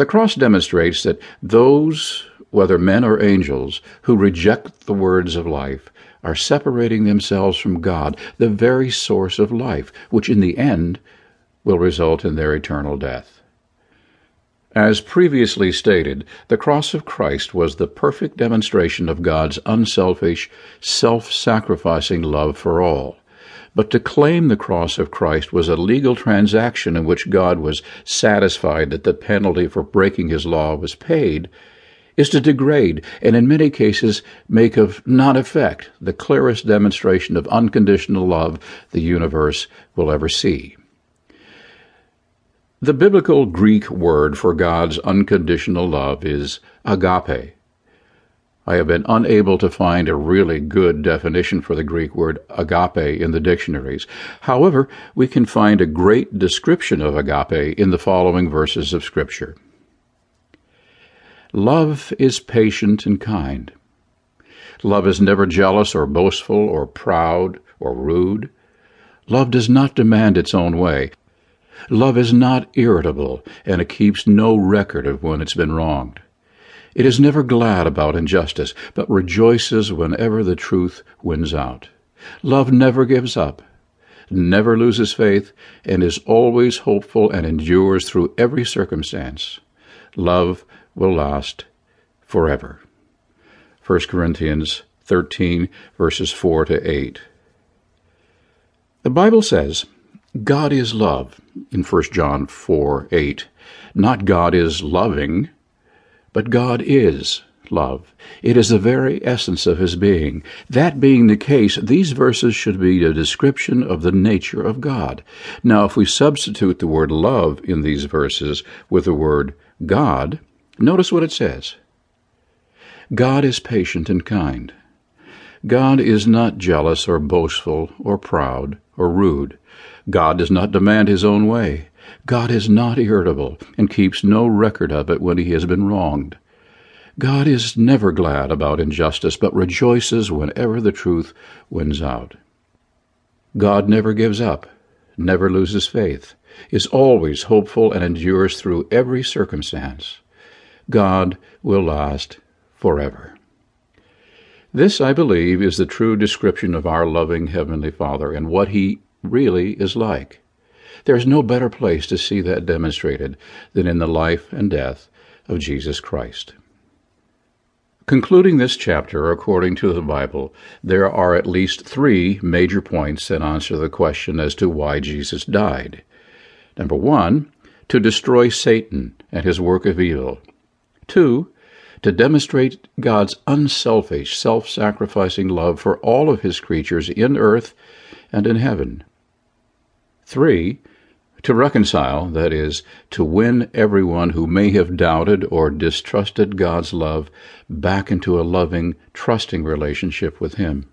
The cross demonstrates that those, whether men or angels, who reject the words of life are separating themselves from God, the very source of life, which in the end will result in their eternal death. As previously stated, the cross of Christ was the perfect demonstration of God's unselfish, self sacrificing love for all. But to claim the cross of Christ was a legal transaction in which God was satisfied that the penalty for breaking his law was paid is to degrade and in many cases make of not effect the clearest demonstration of unconditional love the universe will ever see. The biblical Greek word for God's unconditional love is agape. I have been unable to find a really good definition for the Greek word agape in the dictionaries. However, we can find a great description of agape in the following verses of Scripture. Love is patient and kind. Love is never jealous or boastful or proud or rude. Love does not demand its own way. Love is not irritable, and it keeps no record of when it's been wronged. It is never glad about injustice, but rejoices whenever the truth wins out. Love never gives up, never loses faith, and is always hopeful and endures through every circumstance. Love will last forever. 1 Corinthians 13, verses 4 to 8. The Bible says, God is love in 1 John 4 8. Not God is loving, but God is love. It is the very essence of his being. That being the case, these verses should be a description of the nature of God. Now, if we substitute the word love in these verses with the word God, notice what it says God is patient and kind. God is not jealous or boastful or proud or rude. God does not demand his own way. God is not irritable and keeps no record of it when he has been wronged. God is never glad about injustice, but rejoices whenever the truth wins out. God never gives up, never loses faith, is always hopeful, and endures through every circumstance. God will last forever. This, I believe, is the true description of our loving Heavenly Father and what He really is like. There is no better place to see that demonstrated than in the life and death of Jesus Christ. Concluding this chapter, according to the Bible, there are at least three major points that answer the question as to why Jesus died. Number one, to destroy Satan and his work of evil. Two, to demonstrate God's unselfish, self sacrificing love for all of his creatures in earth and in heaven. 3. To reconcile, that is, to win everyone who may have doubted or distrusted God's love back into a loving, trusting relationship with Him.